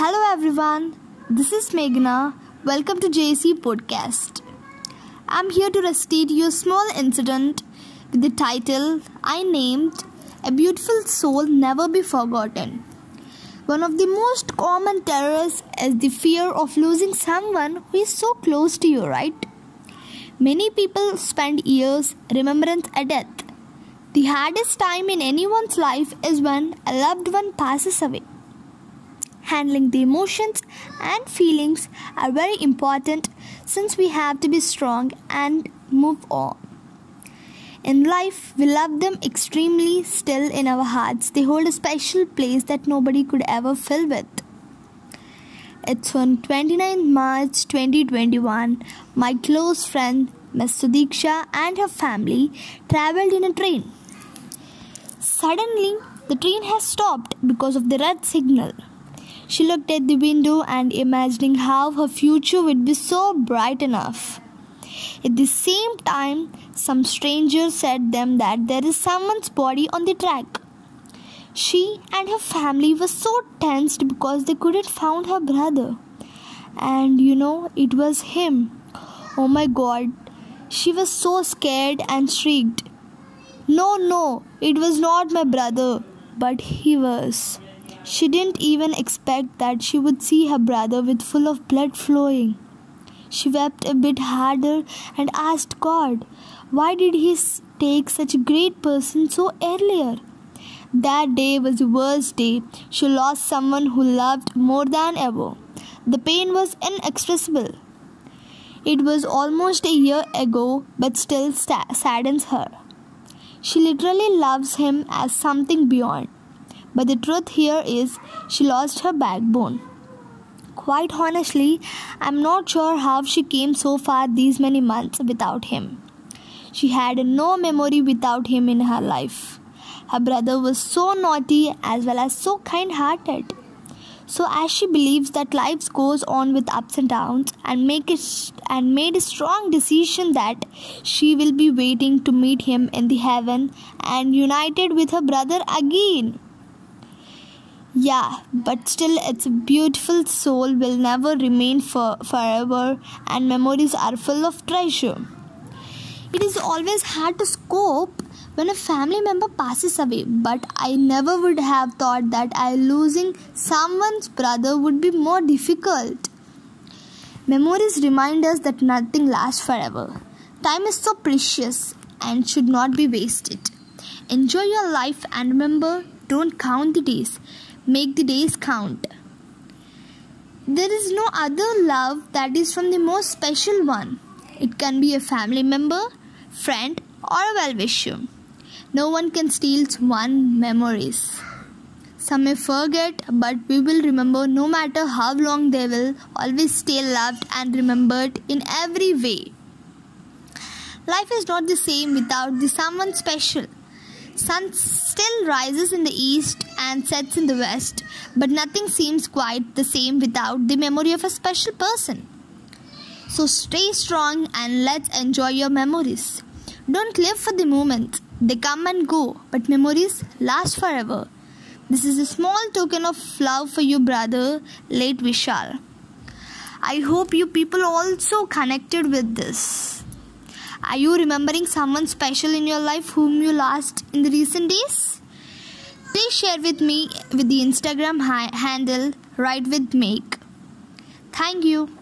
Hello everyone, this is Meghna. Welcome to JC Podcast. I'm here to recite you a small incident with the title I named A Beautiful Soul Never Be Forgotten. One of the most common terrors is the fear of losing someone who is so close to you, right? Many people spend years remembering a death. The hardest time in anyone's life is when a loved one passes away handling the emotions and feelings are very important since we have to be strong and move on. In life, we love them extremely still in our hearts. They hold a special place that nobody could ever fill with. It's on 29 March 2021. My close friend Ms. Sudiksha and her family traveled in a train. Suddenly, the train has stopped because of the red signal. She looked at the window and imagining how her future would be so bright enough. At the same time, some stranger said them that there is someone's body on the track. She and her family were so tensed because they couldn't find her brother. And you know, it was him. Oh my god. She was so scared and shrieked. No, no, it was not my brother, but he was. She didn't even expect that she would see her brother with full of blood flowing. She wept a bit harder and asked God, why did he take such a great person so earlier? That day was the worst day. She lost someone who loved more than ever. The pain was inexpressible. It was almost a year ago, but still saddens her. She literally loves him as something beyond. But the truth here is, she lost her backbone. Quite honestly, I'm not sure how she came so far these many months without him. She had no memory without him in her life. Her brother was so naughty as well as so kind hearted. So as she believes that life goes on with ups and downs and make it and made a strong decision that she will be waiting to meet him in the heaven and united with her brother again. Yeah, but still, its beautiful soul will never remain for forever, and memories are full of treasure. It is always hard to cope when a family member passes away, but I never would have thought that I losing someone's brother would be more difficult. Memories remind us that nothing lasts forever. Time is so precious and should not be wasted. Enjoy your life and remember, don't count the days make the days count. There is no other love that is from the most special one. It can be a family member, friend, or a well wisher. No one can steal one's memories. Some may forget, but we will remember no matter how long they will always stay loved and remembered in every way. Life is not the same without the someone special. Sun still rises in the east and sets in the west, but nothing seems quite the same without the memory of a special person. So stay strong and let's enjoy your memories. Don't live for the moment, they come and go, but memories last forever. This is a small token of love for you, brother, late Vishal. I hope you people also connected with this. Are you remembering someone special in your life whom you lost in the recent days? Please share with me with the Instagram handle Write with Make. Thank you.